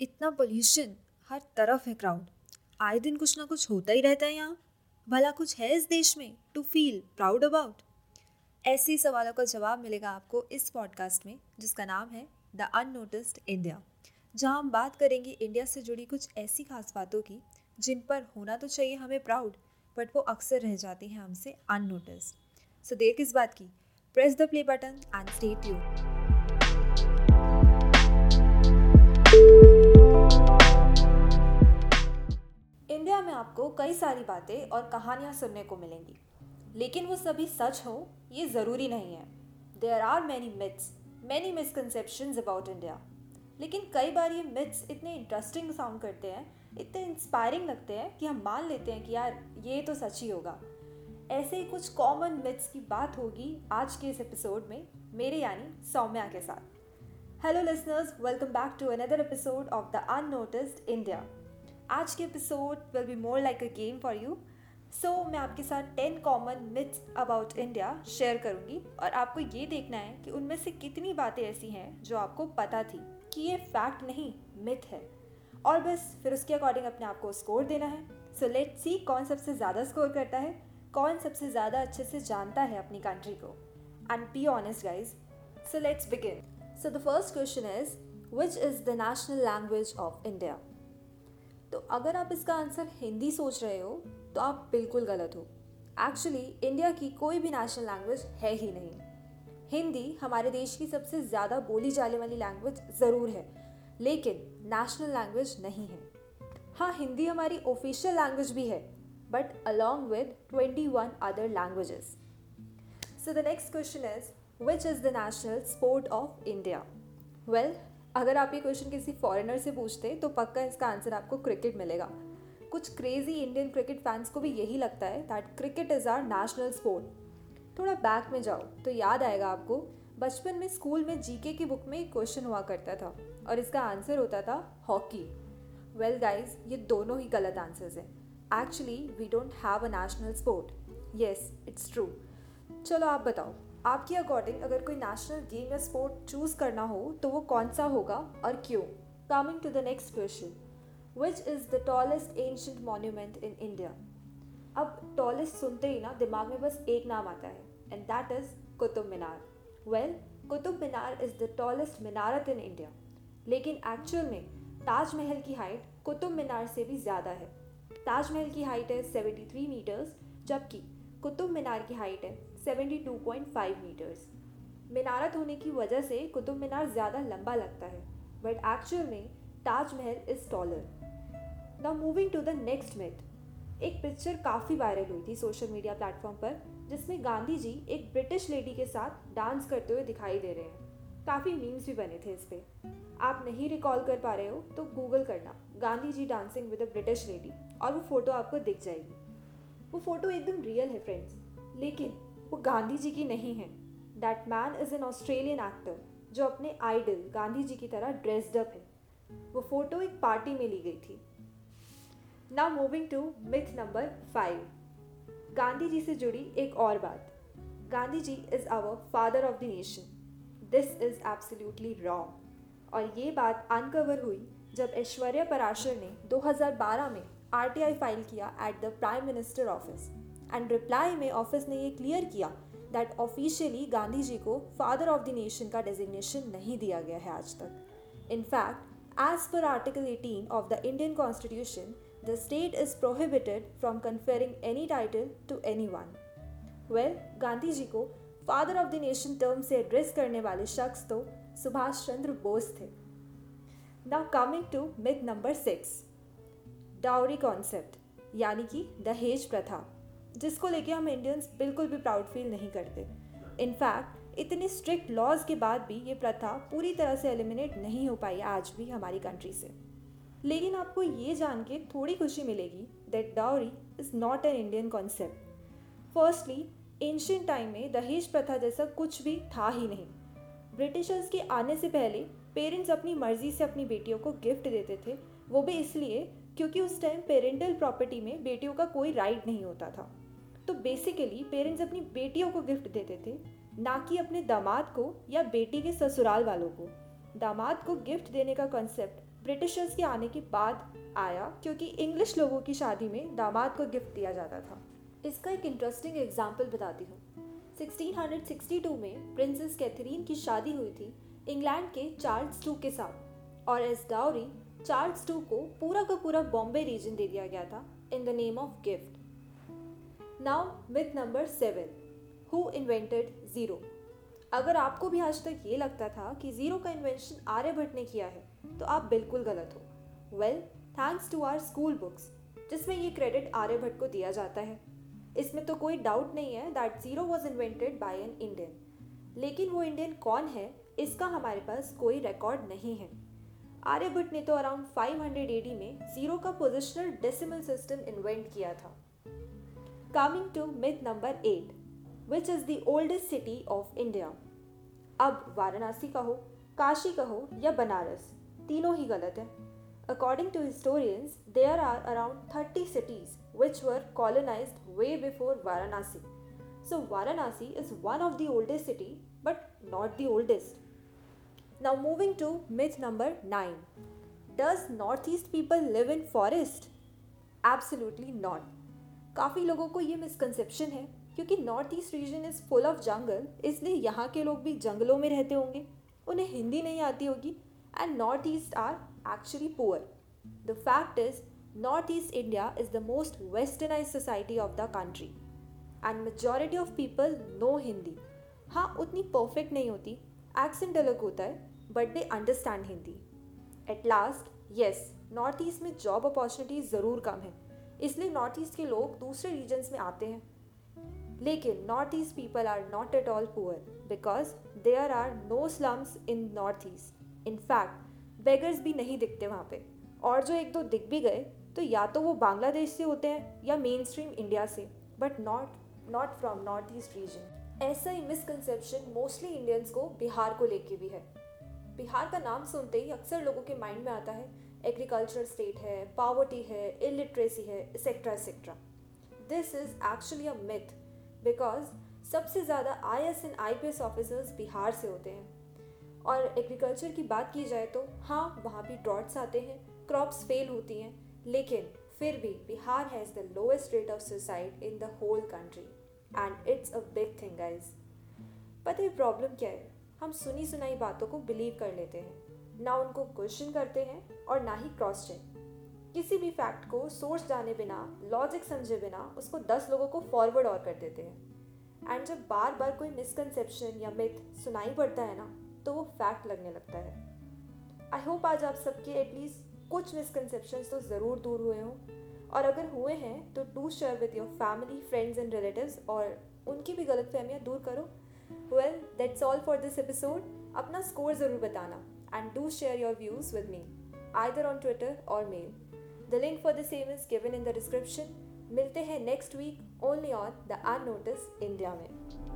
इतना पोल्यूशन हर तरफ़ है क्राउड आए दिन कुछ ना कुछ होता ही रहता है यहाँ। भला कुछ है इस देश में टू फील प्राउड अबाउट ऐसे ही सवालों का जवाब मिलेगा आपको इस पॉडकास्ट में, जिसका नाम है द अननोटिस्ड इंडिया जहाँ हम बात करेंगे इंडिया से जुड़ी कुछ ऐसी खास बातों की, जिन पर होना तो चाहिए हमें प्राउड बट वो अक्सर रह जाती हैं हमसे अननोटिस्ड सो देर किस बात की। Press the play button and stay tuned India में आपको कई सारी बातें और कहानियाँ सुनने को मिलेंगी। लेकिन वो सभी सच हो, ये ज़रूरी नहीं है। There are many myths many misconception about India लेकिन कई बार ये मिथ्स इतने इंटरेस्टिंग साउंड करते हैं, इतने इंस्पायरिंग लगते हैं कि हम मान लेते हैं कि यार, ये तो सच ही होगा। ऐसे ही कुछ कॉमन मिथ्स की बात होगी आज के इस एपिसोड में, मेरे यानी सौम्या के साथ। Hello listeners welcome back to another episode of the unnoticed India आज के episode will be more like a game for you so मैं आपके साथ ten common myths about India share करूँगी और आपको ये देखना है कि उनमें से कितनी बातें ऐसी हैं जो आपको पता थी कि ये फैक्ट नहीं मिथ है। और बस, फिर उसके अकॉर्डिंग अपने आप को स्कोर देना है। सो लेट सी कौन सबसे ज़्यादा स्कोर करता है, कौन सबसे ज़्यादा अच्छे से जानता है अपनी कंट्री को। And be honest guys so let's begin so the first question is which is the national language of India तो अगर आप इसका आंसर हिंदी सोच रहे हो तो आप बिल्कुल गलत हो। एक्चुअली इंडिया की कोई भी नेशनल लैंग्वेज है ही नहीं। हिंदी हमारे देश की सबसे ज़्यादा बोली जाने वाली लैंग्वेज ज़रूर है, लेकिन नेशनल लैंग्वेज नहीं है। हाँ हिंदी हमारी ऑफिशियल लैंग्वेज भी है but along with twenty one other languages so the next question is which is the national sport of India well अगर आप ये क्वेश्चन किसी फॉरेनर से पूछते तो पक्का इसका आंसर आपको क्रिकेट मिलेगा। कुछ क्रेजी इंडियन क्रिकेट फैंस को भी यही लगता है that cricket is our national sport थोड़ा बैक में जाओ तो याद आएगा आपको, बचपन में स्कूल में जीके की बुक में एक क्वेश्चन हुआ करता था, और इसका आंसर होता था हॉकी वेल गाइज़ ये दोनों ही गलत आंसर्स हैं। Actually we don't have a national sport yes it's true चलो आप बताओ आपके अकॉर्डिंग अगर कोई नेशनल गेम या स्पोर्ट चूज़ करना हो तो वो कौन सा होगा और क्यों? Coming to the next question which is the tallest ancient monument in India अब टॉलेस्ट सुनते ही ना दिमाग में बस एक नाम आता है and that is Qutub Minar. Well Qutub Minar is the tallest minaret in India लेकिन एक्चुअल में ताजमहल की हाइट कुतुब मीनार से भी ज़्यादा है। ताजमहल की हाइट है 73 मीटर्स जबकि कुतुब मीनार की हाइट है 72.5 मीटर्स। मीनारत होने की वजह से कुतुब मीनार ज़्यादा लंबा लगता है बट एक्चुअल में Taj Mahal is taller now moving to the next myth एक पिक्चर काफ़ी वायरल हुई थी सोशल मीडिया प्लेटफॉर्म पर, जिसमें गांधी जी एक ब्रिटिश लेडी के साथ डांस करते हुए दिखाई दे रहे हैं। काफ़ी मीम्स भी बने थे इस पर आप नहीं रिकॉल कर पा रहे हो तो गूगल करना। Gandhi ji dancing with a British lady और वो फ़ोटो आपको दिख जाएगी। वो फ़ोटो एकदम रियल है फ्रेंड्स लेकिन वो गांधी जी की नहीं है। That man is an Australian actor जो अपने आइडल गांधी जी की तरह ड्रेस्ड अप है। वो फ़ोटो एक पार्टी में ली गई थी। Now moving to myth number five Gandhi ji से जुड़ी एक और बात। Gandhi ji is our father of the nation this is absolutely wrong और ये बात अनकवर हुई जब ऐश्वर्या पराशर ने 2012 में आरटीआई फ़ाइल किया at the prime minister office and reply में ऑफ़िस ने ये क्लियर किया दैट ऑफिशियली गांधी जी को फादर ऑफ़ द नेशन का डेजिग्नेशन नहीं दिया गया है आज तक। In fact as per article 18 of the Indian constitution the state is prohibited from conferring any title to anyone well Gandhi ji को father of the nation term से address करने वाले शख्स तो सुभाष चंद्र बोस थे। Now coming to myth number six dowry concept यानी कि दहेज प्रथा। जिसको लेके हम इंडियंस बिल्कुल भी प्राउड फील नहीं करते। इनफैक्ट इतने स्ट्रिक्ट लॉज के बाद भी ये प्रथा पूरी तरह से एलिमिनेट नहीं हो पाई आज भी हमारी कंट्री से। लेकिन आपको ये जान के थोड़ी खुशी मिलेगी that dowry is not an Indian concept firstly ancient time में दहेज प्रथा जैसा कुछ भी था ही नहीं। ब्रिटिशर्स के आने से पहले पेरेंट्स अपनी मर्ज़ी से अपनी बेटियों को गिफ्ट देते थे, वो भी इसलिए क्योंकि उस टाइम पेरेंटल प्रॉपर्टी में बेटियों का कोई राइट नहीं होता था। तो बेसिकली पेरेंट्स अपनी बेटियों को गिफ्ट देते थे, ना कि अपने दामाद को या बेटी के ससुराल वालों को। दामाद को गिफ्ट देने का कॉन्सेप्ट ब्रिटिशर्स के आने के बाद आया क्योंकि इंग्लिश लोगों की शादी में दामाद को गिफ्ट दिया जाता था। इसका एक इंटरेस्टिंग एग्ज़ाम्पल बताती हूँ। 1662 में प्रिंसेस कैथरीन की शादी हुई थी इंग्लैंड के चार्ल्स टू के साथ और एज डाउरी चार्ल्स टू को पूरा का पूरा बॉम्बे रीजन दे दिया गया था in the name of gift now myth number seven who invented zero अगर आपको भी आज तक ये लगता था कि ज़ीरो का इन्वेंशन आर्यभट्ट ने किया है तो आप बिल्कुल गलत हो। Well thanks to our school books जिसमें ये क्रेडिट आर्यभट्ट को दिया जाता है। इसमें तो कोई डाउट नहीं है that zero was invented by an Indian लेकिन वो इंडियन कौन है, इसका हमारे पास कोई रिकॉर्ड नहीं है। आर्यभट्ट ने तो अराउंड 500 एडी में ज़ीरो का पोजिशनल डेसिमल सिस्टम इन्वेंट किया था। Coming to myth number eight which is the oldest city of India अब वाराणसी कहो, काशी कहो या बनारस, तीनों ही गलत है। According to historians there are around thirty cities which were colonized way before Varanasi. So Varanasi is one of the oldest city but not the oldest moving to myth number nine does north east people live in forest absolutely not काफ़ी लोगों को ये misconception है, क्योंकि north east region is full of jungle इसलिए यहाँ के लोग भी जंगलों में रहते होंगे। उन्हें हिंदी नहीं आती होगी and north east are actually poor the fact is north east India is the most westernize society of the country and majority of people know Hindi हाँ उतनी परफेक्ट नहीं होती एक्सेंट अलग होता है but they understand Hindi. At last yes north east में job opportunities ज़रूर कम है। इसलिए नॉर्थ ईस्ट के लोग दूसरे रीजन्स में आते हैं। लेकिन north east people are not at all poor because there are no slums in north east in fact beggars भी नहीं दिखते वहाँ पे। और जो एक दो दिख भी गए तो या तो वो बांग्लादेश से होते हैं या मेन स्ट्रीम इंडिया से but not not from north east region ऐसा ही मिसकंसेप्शन मोस्टली इंडियंस को बिहार को लेके भी है। बिहार का नाम सुनते ही अक्सर लोगों के माइंड में आता है एग्रीकल्चर स्टेट है पावर्टी है इलिटरेसी है etcetera etcetera this is actually a myth because सबसे ज़्यादा I S and I P S officers Bihar से होते हैं। और एग्रीकल्चर की बात की जाए तो हाँ वहाँ भी ड्रॉट्स आते हैं क्रॉप्स फेल होती हैं, लेकिन फिर भी Bihar has the lowest rate of suicide in the whole country and it's a big thing guys पता है प्रॉब्लम क्या है? हम सुनी सुनाई बातों को बिलीव कर लेते हैं। ना उनको क्वेश्चन करते हैं और ना ही क्रॉस चेक किसी भी फैक्ट को सोर्स जाने बिना लॉजिक समझे बिना, उसको दस लोगों को फॉरवर्ड और कर देते हैं। एंड जब बार बार कोई मिसकनसेप्शन या मिथ सुनाई पड़ता है ना तो वो फैक्ट लगने लगता है। आई होप आज आप सबके एटलीस्ट कुछ मिसकनसेप्शन तो ज़रूर दूर हुए हों। और अगर हुए हैं तो do share with your family friends and relatives और उनकी भी गलत फहमियाँ दूर करो। Well that's all for this episode अपना स्कोर ज़रूर बताना and do share your views with me either on Twitter और mail the link for the same is given in the description मिलते हैं next week only on the unnoticed India में।